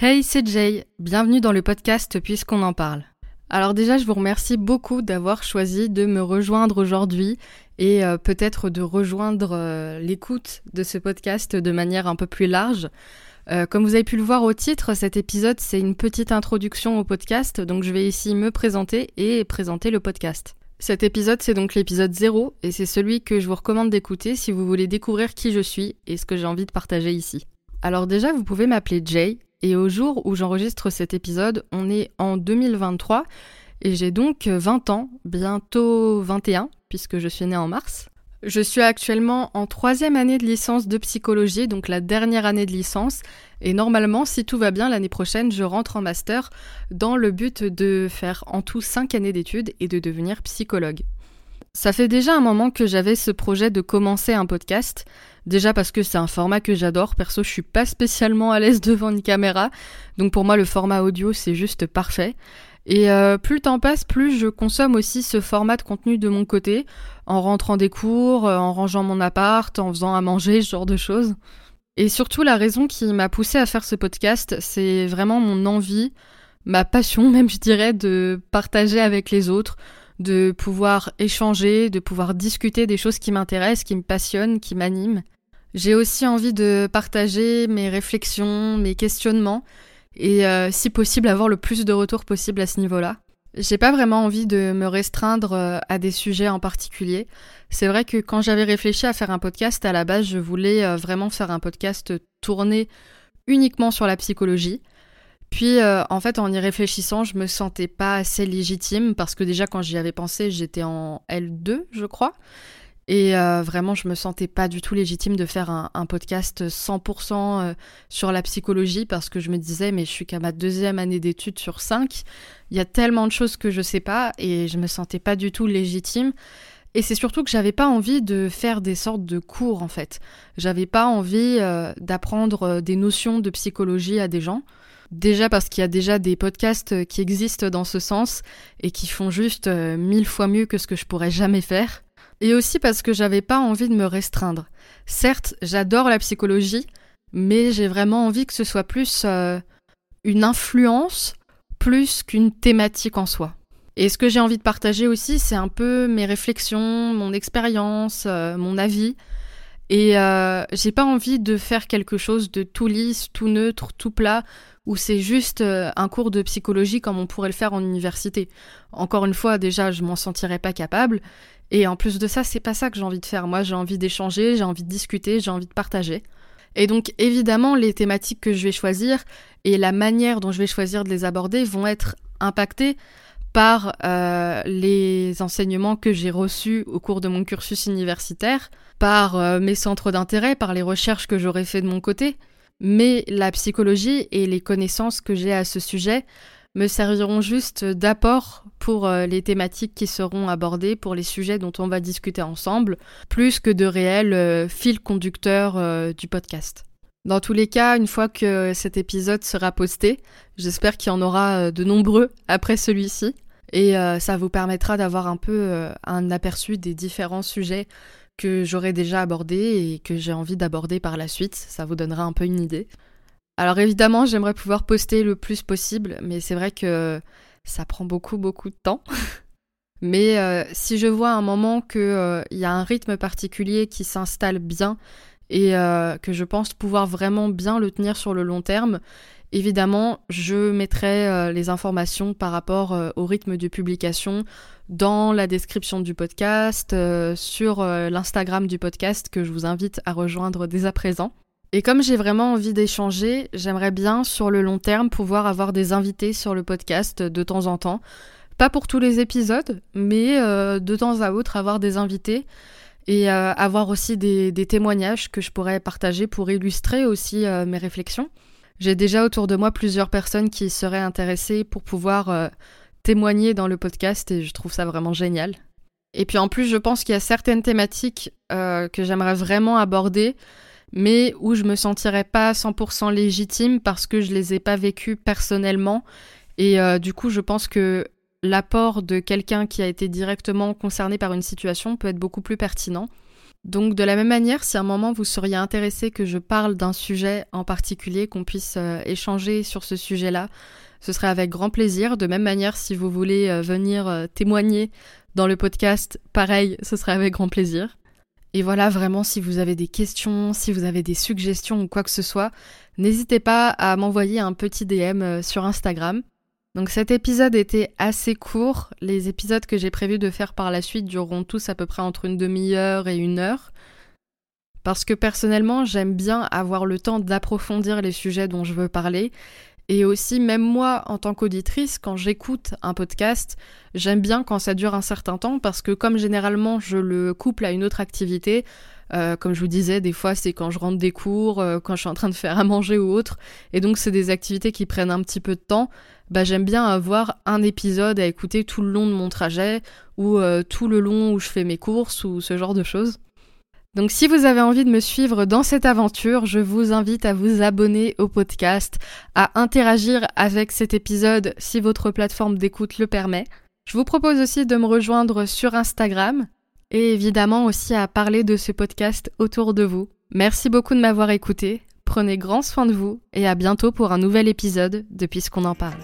Hey, c'est Jay, bienvenue dans le podcast puisqu'on en parle. Alors déjà, je vous remercie beaucoup d'avoir choisi de me rejoindre aujourd'hui et euh, peut-être de rejoindre euh, l'écoute de ce podcast de manière un peu plus large. Euh, comme vous avez pu le voir au titre, cet épisode c'est une petite introduction au podcast, donc je vais ici me présenter et présenter le podcast. Cet épisode c'est donc l'épisode 0 et c'est celui que je vous recommande d'écouter si vous voulez découvrir qui je suis et ce que j'ai envie de partager ici. Alors déjà, vous pouvez m'appeler Jay, et au jour où j'enregistre cet épisode, on est en 2023 et j'ai donc 20 ans, bientôt 21, puisque je suis née en mars. Je suis actuellement en troisième année de licence de psychologie, donc la dernière année de licence, et normalement, si tout va bien, l'année prochaine, je rentre en master dans le but de faire en tout cinq années d'études et de devenir psychologue. Ça fait déjà un moment que j'avais ce projet de commencer un podcast, Déjà parce que c'est un format que j'adore. Perso, je suis pas spécialement à l'aise devant une caméra. Donc pour moi, le format audio, c'est juste parfait. Et euh, plus le temps passe, plus je consomme aussi ce format de contenu de mon côté, en rentrant des cours, euh, en rangeant mon appart, en faisant à manger, ce genre de choses. Et surtout, la raison qui m'a poussé à faire ce podcast, c'est vraiment mon envie, ma passion même, je dirais, de partager avec les autres, de pouvoir échanger, de pouvoir discuter des choses qui m'intéressent, qui me passionnent, qui m'animent. J'ai aussi envie de partager mes réflexions, mes questionnements et euh, si possible avoir le plus de retours possible à ce niveau-là. J'ai pas vraiment envie de me restreindre euh, à des sujets en particulier. C'est vrai que quand j'avais réfléchi à faire un podcast, à la base, je voulais euh, vraiment faire un podcast tourné uniquement sur la psychologie. Puis, en fait, en y réfléchissant, je me sentais pas assez légitime parce que déjà, quand j'y avais pensé, j'étais en L2, je crois. Et euh, vraiment, je me sentais pas du tout légitime de faire un, podcast 100% euh, sur la psychologie parce que je me disais, mais je suis qu'à ma deuxième année d'études sur cinq. Il y a tellement de choses que je sais pas et je me sentais pas du tout légitime. Et c'est surtout que j'avais pas envie de faire des sortes de cours en fait. J'avais pas envie euh, d'apprendre des notions de psychologie à des gens. Déjà parce qu'il y a déjà des podcasts qui existent dans ce sens et qui font juste mille fois mieux que ce que je pourrais jamais faire. Et aussi parce que j'avais pas envie de me restreindre. Certes, j'adore la psychologie, mais j'ai vraiment envie que ce soit plus euh, une influence plus qu'une thématique en soi. Et ce que j'ai envie de partager aussi, c'est un peu mes réflexions, mon expérience, euh, mon avis. Et euh, j'ai pas envie de faire quelque chose de tout lisse, tout neutre, tout plat, où c'est juste un cours de psychologie comme on pourrait le faire en université. Encore une fois, déjà, je m'en sentirais pas capable. Et en plus de ça, c'est pas ça que j'ai envie de faire. Moi, j'ai envie d'échanger, j'ai envie de discuter, j'ai envie de partager. Et donc, évidemment, les thématiques que je vais choisir et la manière dont je vais choisir de les aborder vont être impactées par euh, les enseignements que j'ai reçus au cours de mon cursus universitaire, par euh, mes centres d'intérêt, par les recherches que j'aurais fait de mon côté. Mais la psychologie et les connaissances que j'ai à ce sujet me serviront juste d'apport pour euh, les thématiques qui seront abordées, pour les sujets dont on va discuter ensemble, plus que de réels euh, fils conducteurs euh, du podcast. Dans tous les cas, une fois que cet épisode sera posté, j'espère qu'il y en aura de nombreux après celui-ci, et ça vous permettra d'avoir un peu un aperçu des différents sujets que j'aurai déjà abordés et que j'ai envie d'aborder par la suite. Ça vous donnera un peu une idée. Alors évidemment, j'aimerais pouvoir poster le plus possible, mais c'est vrai que ça prend beaucoup beaucoup de temps. mais euh, si je vois un moment qu'il euh, y a un rythme particulier qui s'installe bien et euh, que je pense pouvoir vraiment bien le tenir sur le long terme, évidemment, je mettrai les informations par rapport au rythme de publication dans la description du podcast, sur l'Instagram du podcast que je vous invite à rejoindre dès à présent. Et comme j'ai vraiment envie d'échanger, j'aimerais bien sur le long terme pouvoir avoir des invités sur le podcast de temps en temps. Pas pour tous les épisodes, mais euh, de temps à autre avoir des invités et euh, avoir aussi des, témoignages que je pourrais partager pour illustrer aussi euh, mes réflexions. J'ai déjà autour de moi plusieurs personnes qui seraient intéressées pour pouvoir témoigner dans le podcast et je trouve ça vraiment génial. Et puis en plus, je pense qu'il y a certaines thématiques que j'aimerais vraiment aborder mais où je me sentirais pas 100% légitime parce que je les ai pas vécues personnellement. Et euh, du coup, je pense que l'apport de quelqu'un qui a été directement concerné par une situation peut être beaucoup plus pertinent. Donc de la même manière, si à un moment vous seriez intéressé que je parle d'un sujet en particulier, qu'on puisse euh, échanger sur ce sujet-là, ce serait avec grand plaisir. De même manière, si vous voulez euh, venir témoigner dans le podcast, pareil, ce serait avec grand plaisir. Et voilà, vraiment, si vous avez des questions, si vous avez des suggestions ou quoi que ce soit, n'hésitez pas à m'envoyer un petit DM euh, sur Instagram. Donc cet épisode était assez court. Les épisodes que j'ai prévu de faire par la suite dureront tous à peu près entre une demi-heure et une heure. Parce que personnellement, j'aime bien avoir le temps d'approfondir les sujets dont je veux parler et aussi, même moi, en tant qu'auditrice, quand j'écoute un podcast, j'aime bien quand ça dure un certain temps parce que comme généralement je le couple à une autre activité, euh, comme je vous disais, des fois c'est quand je rentre des cours, euh, quand je suis en train de faire à manger ou autre, et donc c'est des activités qui prennent un petit peu de temps, bah j'aime bien avoir un épisode à écouter tout le long de mon trajet ou euh, tout le long où je fais mes courses ou ce genre de choses. Donc si vous avez envie de me suivre dans cette aventure, je vous invite à vous abonner au podcast, à interagir avec cet épisode si votre plateforme d'écoute le permet. Je vous propose aussi de me rejoindre sur Instagram et évidemment aussi à parler de ce podcast autour de vous. Merci beaucoup de m'avoir écouté, prenez grand soin de vous et à bientôt pour un nouvel épisode de Puisqu'on en parle.